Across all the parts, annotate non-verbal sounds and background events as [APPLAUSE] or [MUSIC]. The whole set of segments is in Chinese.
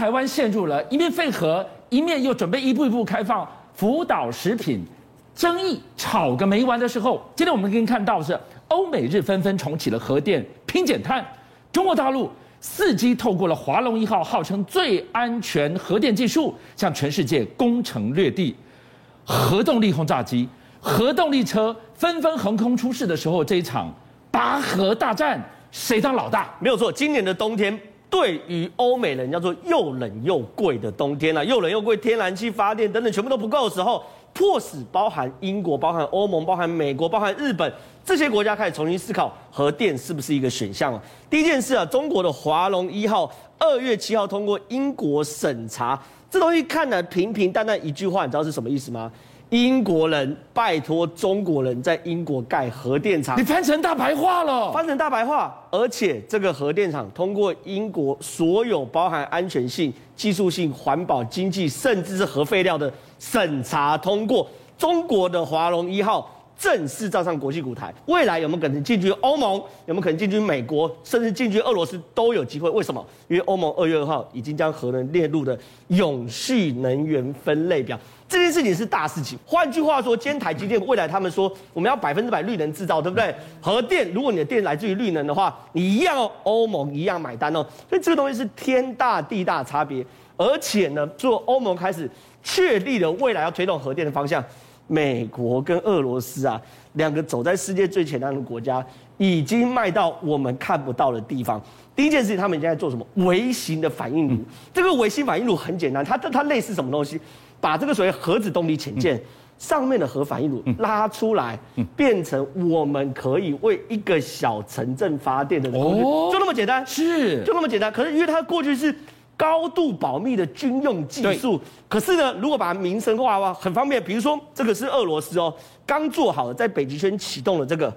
台湾陷入了一面废核，一面又准备一步一步开放福岛食品，争议吵个没完的时候，今天我们可以看到是欧美日纷纷重启了核电拼减碳，中国大陆伺机透过了华龙一号号称最安全核电技术，向全世界攻城略地，核动力轰炸机、核动力车纷纷横空出世的时候，这一场拔河大战谁当老大？没有错，今年的冬天对于欧美人叫做又冷又贵的冬天啊，又冷又贵，天然气发电等等全部都不够的时候。迫使包含英国、包含欧盟、包含美国、包含日本这些国家开始重新思考核电是不是一个选项啊？第一件事啊，中国的华龙一号二月七号通过英国审查，这东西看来平平淡淡一句话，你知道是什么意思吗？英国人拜托中国人在英国盖核电厂，你翻成大白话了，翻成大白话，而且这个核电厂通过英国所有包含安全性、技术性、环保、经济，甚至是核废料的审查通过，中国的华龙一号正式站上国际舞台。未来有没有可能进军欧盟？有没有可能进军美国？甚至进军俄罗斯都有机会。为什么？因为欧盟？二月二号已经将核能列入了永续能源分类表。这件事情是大事情。换句话说，今天台积电未来他们说我们要百分之百绿能制造，对不对？核电，如果你的电来自于绿能的话，你一样哦，欧盟？一样买单哦。所以这个东西是天大地大差别。而且呢，做欧盟？开始确立了未来要推动核电的方向，美国跟俄罗斯啊，两个走在世界最前端的国家，已经卖到我们看不到的地方。第一件事情，他们现在做什么？微型的反应炉。这个微型反应炉很简单，它它类似什么东西？把这个所谓核子动力潜舰上面的核反应炉拉出来，变成我们可以为一个小城镇发电的工具，就那么简单，是就那么简单。可是因为它过去是高度保密的军用技术，可是呢，如果把它民生化的话，很方便。比如说，这个是俄罗斯哦，刚做好了，在北极圈启动了这个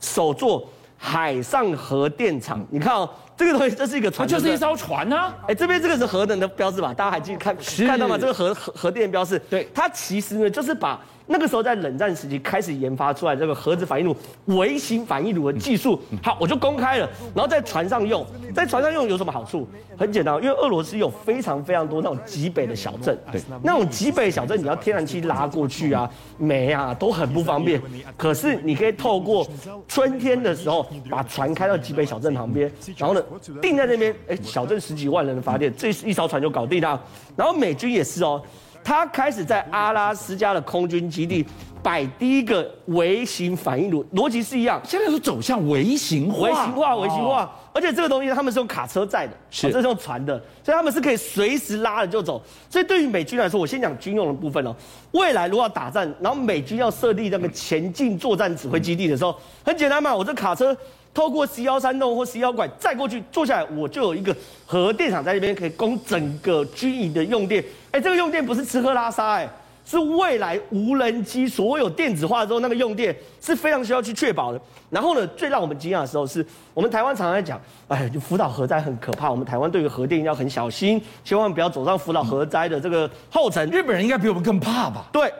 首座海上核电厂。你看哦。这个东西这是一个船，就是一艘船啊！哎，这边这个是核能的标志吧？大家还记得看看到吗？这个核核核电标志，对，它其实呢就是把那个时候在冷战时期开始研发出来这个核子反应炉、微型反应炉的技术。好，我就公开了，然后在船上用，在船上用有什么好处？很简单，因为俄罗斯有非常非常多那种极北的小镇，对，那种极北小镇你要天然气拉过去啊、煤啊都很不方便。可是你可以透过春天的时候把船开到极北小镇旁边，然后呢。定在那边，哎，小镇十几万人的发电，这一艘船就搞定了。然后美军也是哦，他开始在阿拉斯加的空军基地摆第一个微型反应炉，逻辑是一样。现在是走向微型化，微型化，微型化。而且这个东西他们是用卡车载的，是，这是用船的，所以他们是可以随时拉了就走。所以对于美军来说，我先讲军用的部分哦。未来如果要打仗，然后美军要设立那个前进作战指挥基地的时候，很简单嘛，我这卡车。透过十幺三洞或十幺拐再过去坐下来，我就有一个核电厂在那边可以供整个军营的用电。哎，这个用电不是吃喝拉撒，哎，是未来无人机所有电子化之后那个用电是非常需要去确保的。然后呢，最让我们惊讶的时候是我们台湾常常在讲，哎，就福岛核灾很可怕，我们台湾对于核电要很小心，千万不要走上福岛核灾的这个后尘。日本人应该比我们更怕吧？对，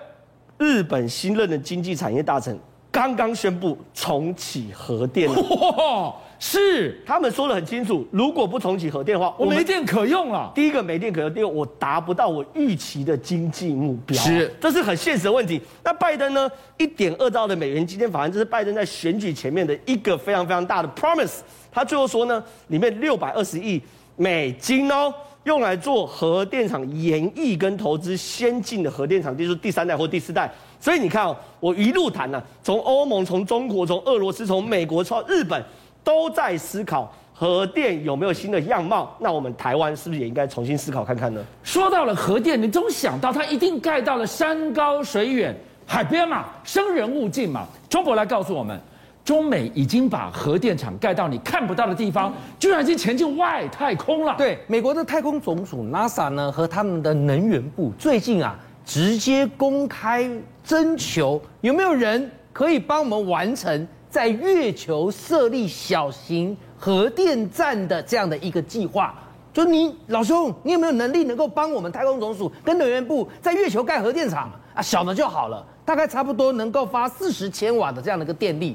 日本新任的经济产业大臣。刚刚宣布重启核电 [LAUGHS] 了，是他们说的很清楚，如果不重启核电的话，我没电可用了。第一个没电可用，第二个我达不到我预期的经济目标，是，这是很现实的问题。那拜登呢？一点二兆的美元基建法案，这是拜登在选举前面的一个非常非常大的 promise。他最后说呢，里面六百二十亿美金哦，用来做核电厂研议跟投资先进的核电厂，就是第三代或第四代。所以你看哦，我一路谈呢，从欧盟、从中国、从俄罗斯、从美国、从日本，都在思考核电有没有新的样貌。那我们台湾是不是也应该重新思考看看呢？说到了核电，你总想到它一定盖到了山高水远、海边嘛，生人勿近嘛。中国来告诉我们，中美已经把核电厂盖到你看不到的地方，居然已经前进外太空了。对，美国的太空总署 NASA 呢，和他们的能源部最近啊，直接公开。征求有没有人可以帮我们完成在月球设立小型核电站的这样的一个计划？就你老兄，你有没有能力能够帮我们太空总署跟能源部在月球盖核电厂啊？小的就好了，大概差不多能够发四十千瓦的这样的一个电力。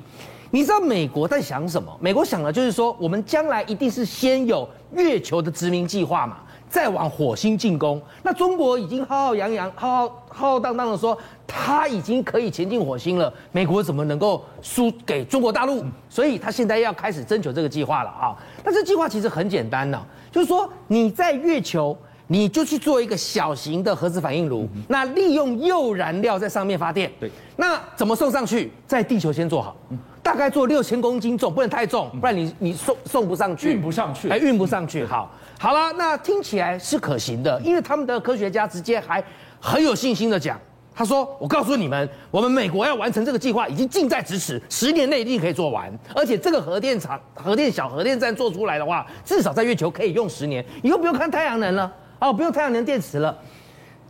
你知道美国在想什么？美国想的就是说，我们将来一定是先有月球的殖民计划嘛。再往火星进攻。那中国已经浩浩洋洋、浩浩浩浩荡荡的说，他已经可以前进火星了。美国怎么能够输给中国大陆？所以他现在要开始征求这个计划了啊。但这计划其实很简单呢，就是说你在月球，你就去做一个小型的核子反应炉，那利用铀燃料在上面发电。对，那怎么送上去？在地球先做好。大概做六千公斤重，不能太重，不然你你送送不上去，运不上去，还运不上去。好，好了，那听起来是可行的，因为他们的科学家直接还很有信心的讲，他说：“我告诉你们，我们美国要完成这个计划已经近在咫尺，十年内一定可以做完。而且这个核电厂、核电小核电站做出来的话，至少在月球可以用十年，以后不用看太阳能了，哦，不用太阳能电池了。”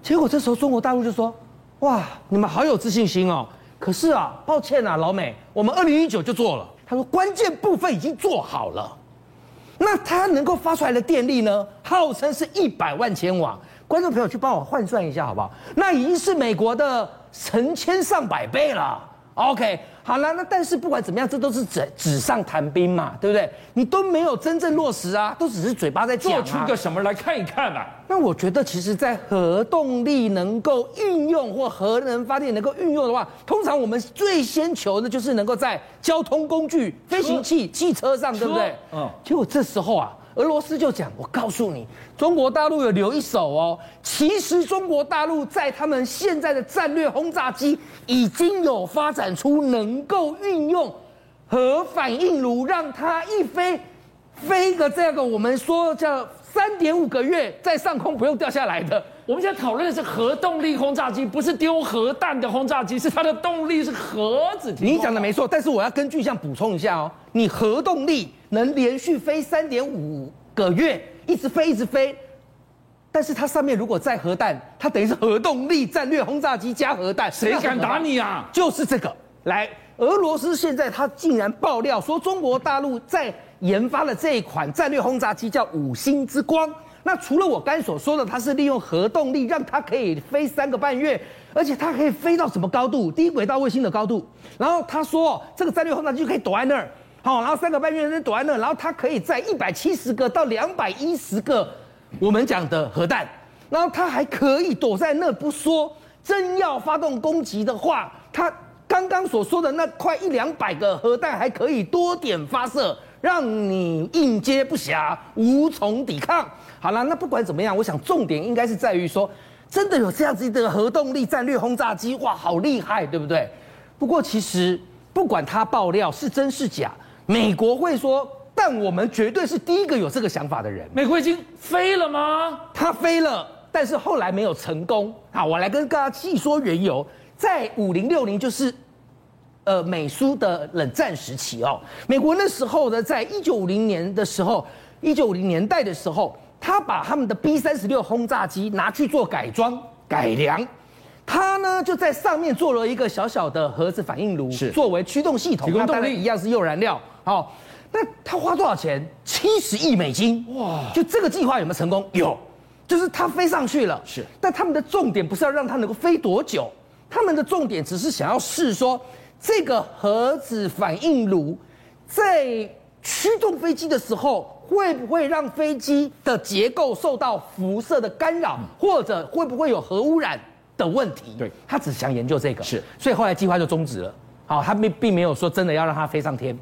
结果这时候中国大陆就说：“哇，你们好有自信心哦。”可是啊，抱歉啊，老美，我们二零一九就做了。他说关键部分已经做好了，那它能够发出来的电力呢，号称是一百万千瓦。观众朋友去帮我换算一下好不好？那已经是美国的成千上百倍了。OK。好了，那但是不管怎么样，这都是纸纸上谈兵嘛，对不对？你都没有真正落实啊，都只是嘴巴在讲啊。做出个什么来看一看啊？那我觉得，其实，在核动力能够运用或核能发电能够运用的话，通常我们最先求的就是能够在交通工具、飞行器、汽车上，对不对？嗯。结果这时候啊。俄罗斯就讲，我告诉你，中国大陆有留一手哦。其实中国大陆在他们现在的战略轰炸机已经有发展出能够运用核反应炉，让它一飞飞个这个我们说叫三点五个月在上空 [LAUGHS] 不用掉下来的。我们现在讨论的是核动力轰炸机，不是丢核弹的轰炸机，是它的动力是核子。你讲的没错，但是我要根据这样补充一下哦，你核动力。能连续飞三点五个月，一直飞一直飞，但是它上面如果载核弹，它等于是核动力战略轰炸机加核弹，谁敢打你啊？就是这个。来，俄罗斯现在它竟然爆料说，中国大陆在研发了这一款战略轰炸机，叫五星之光。那除了我刚才所说的，它是利用核动力让它可以飞三个半月，而且它可以飞到什么高度？低轨道卫星的高度。然后他说，这个战略轰炸机就可以躲在那儿。好，然后三个半月人躲在那，然后它可以在一百七十个到两百一十个我们讲的核弹，然后它还可以躲在那不说，真要发动攻击的话，它刚刚所说的那快一两百个核弹还可以多点发射，让你应接不暇，无从抵抗。好了，那不管怎么样，我想重点应该是在于说，真的有这样子的核动力战略轰炸机，哇，好厉害，对不对？不过其实不管它爆料是真是假。美国会说，但我们绝对是第一个有这个想法的人。美国已经飞了吗？他飞了，但是后来没有成功。好，我来跟大家细说缘由。在五零六零，就是呃美苏的冷战时期哦，美国那时候呢，在一九五零年的时候，一九五零年代的时候，他把他们的 B 三十六轰炸机拿去做改装改良。他呢就在上面做了一个小小的核子反应炉，是作为驱动系统，它当然一样是铀燃料。好，那他花多少钱？七十亿美金。哇！就这个计划有没有成功？有，就是他飞上去了。是，但他们的重点不是要让它能够飞多久，他们的重点只是想要试说，这个核子反应炉在驱动飞机的时候，会不会让飞机的结构受到辐射的干扰，或者会不会有核污染？的问题，对，他只想研究这个，是，所以后来计划就终止了。好，他并并没有说真的要让它飞上天。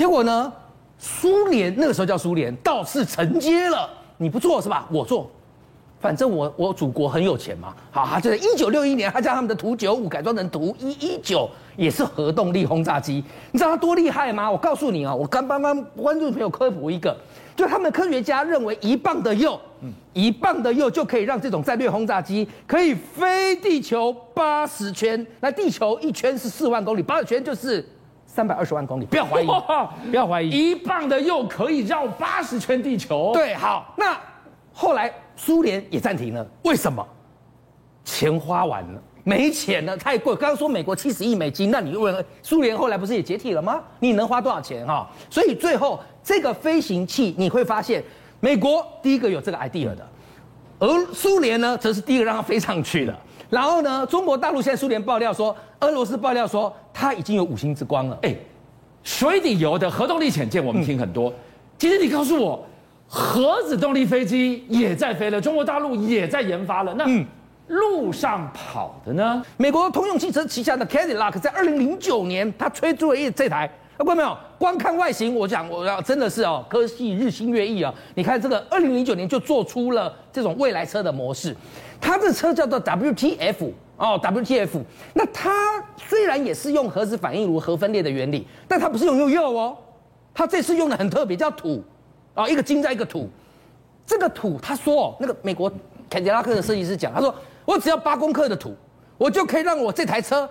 结果呢，苏联那个时候叫苏联，倒是承接了。你不做是吧？我做，反正我我祖国很有钱嘛。好，他就在一九六一年，他将他们的图九五改装成图一一九，也是核动力轰炸机。你知道他多厉害吗？我告诉你啊，我刚刚帮观众朋友科普一个。就他们科学家认为，一磅的铀，一磅的铀就可以让这种战略轰炸机可以飞地球八十圈。那地球一圈是四万公里，八十圈就是三百二十万公里。不要怀疑，不要怀疑，一磅的铀可以绕八十圈地球。对，好，那后来苏联也暂停了，为什么？钱花完了。没钱了，太贵。刚刚说美国七十亿美金，那你问苏联后来不是也解体了吗？你能花多少钱哈？所以最后这个飞行器你会发现，美国第一个有这个 idea 的，而苏联呢则是第一个让它飞上去的。然后呢，中国大陆现在苏联爆料说，俄罗斯爆料说它已经有五星之光了。哎，水底游的核动力潜舰我们听很多，嗯、其实你告诉我，核子动力飞机也在飞了，中国大陆也在研发了。那路上跑的呢？美国通用汽车旗下的 Cadillac 在二零零九年，它推出了一这台，看到没有？光看外形，我讲我要真的是哦，科技日新月异啊！你看这个二零零九年就做出了这种未来车的模式，它的车叫做 WTF 哦，WTF。那它虽然也是用核子反应炉核分裂的原理，但它不是用用铀哦，它这次用的很特别，叫土。啊，一个金在一个土，这个土，他说，那个美国凯迪拉克的设计师讲，他说，我只要八公克的土，我就可以让我这台车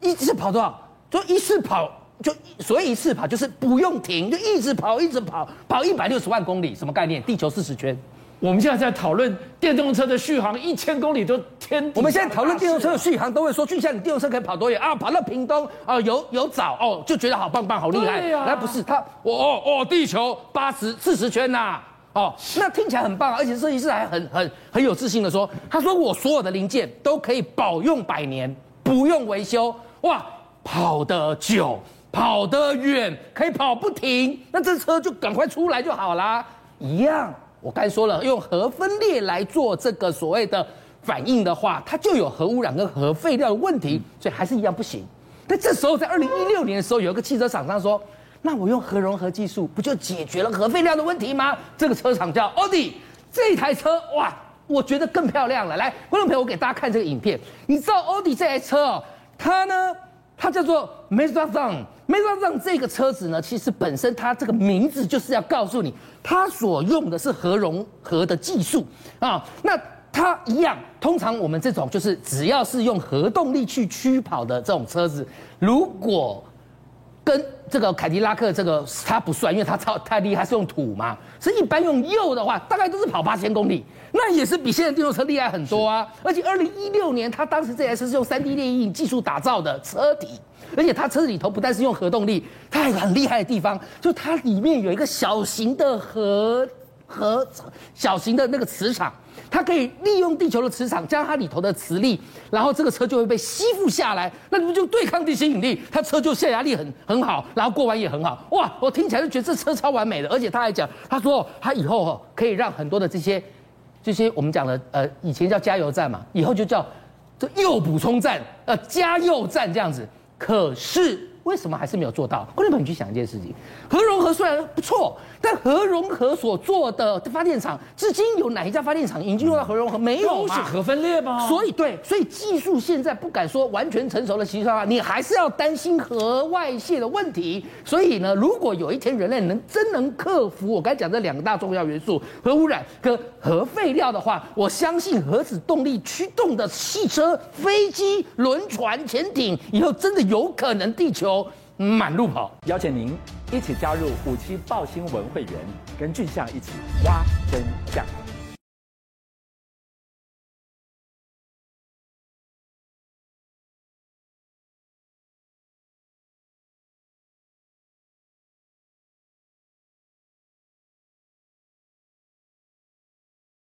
一次跑多少？就一次跑，就所以一次跑就是不用停，就一直跑，一直跑，跑一百六十万公里，什么概念？地球四十圈。我们现在在讨论电动车的续航，一千公里都天。我们现在讨论电动车的续航，都会说就像，你电动车可以跑多远啊？跑到屏东啊，有有早哦，就觉得好棒棒，好厉害。那、啊，不是他，我哦哦，地球八十四十圈呐、啊，哦，那听起来很棒，而且设计师还很很很有自信的说，他说我所有的零件都可以保用百年，不用维修，哇，跑得久，跑得远，可以跑不停，那这车就赶快出来就好啦，一样。我刚才说了，用核分裂来做这个所谓的反应的话，它就有核污染跟核废料的问题，所以还是一样不行。但这时候在二零一六年的时候，有一个汽车厂商说：“那我用核融合技术，不就解决了核废料的问题吗？”这个车厂叫奥迪，这台车哇，我觉得更漂亮了。来，观众朋友，我给大家看这个影片，你知道奥迪这台车哦，它呢？它叫做没说让这个车子呢，其实本身它这个名字就是要告诉你，它所用的是核融合的技术啊。那它一样，通常我们这种就是只要是用核动力去驱跑的这种车子，如果跟这个凯迪拉克这个它不算，因为它超太厉害，是用土嘛。是一般用铀的话，大概都是跑八千公里，那也是比现在电动车厉害很多啊。而且二零一六年，它当时这台车是用三 D 列印技术打造的车底，而且它车子里头不但是用核动力，它还有很厉害的地方，就它里面有一个小型的核核小型的那个磁场。它可以利用地球的磁场，加它里头的磁力，然后这个车就会被吸附下来，那你们就对抗地心引力？它车就下压力很很好，然后过弯也很好。哇，我听起来就觉得这车超完美的，而且他还讲，他说他以后哦可以让很多的这些这些我们讲的呃以前叫加油站嘛，以后就叫这铀补充站，呃加油站这样子。可是为什么还是没有做到？观众朋友，你去想一件事情，核融合虽然不错。但核融合所做的发电厂，至今有哪一家发电厂已经用到核融合？没有是核分裂吗？所以对，所以技术现在不敢说完全成熟的情况下，你还是要担心核外泄的问题。所以呢，如果有一天人类能真能克服我刚才讲这两个大重要元素——核污染跟核废料的话，我相信核子动力驱动的汽车、飞机、轮船、潜艇以后真的有可能地球满路跑。邀请您。一起加入五七报新闻会员，跟俊相一起挖真相。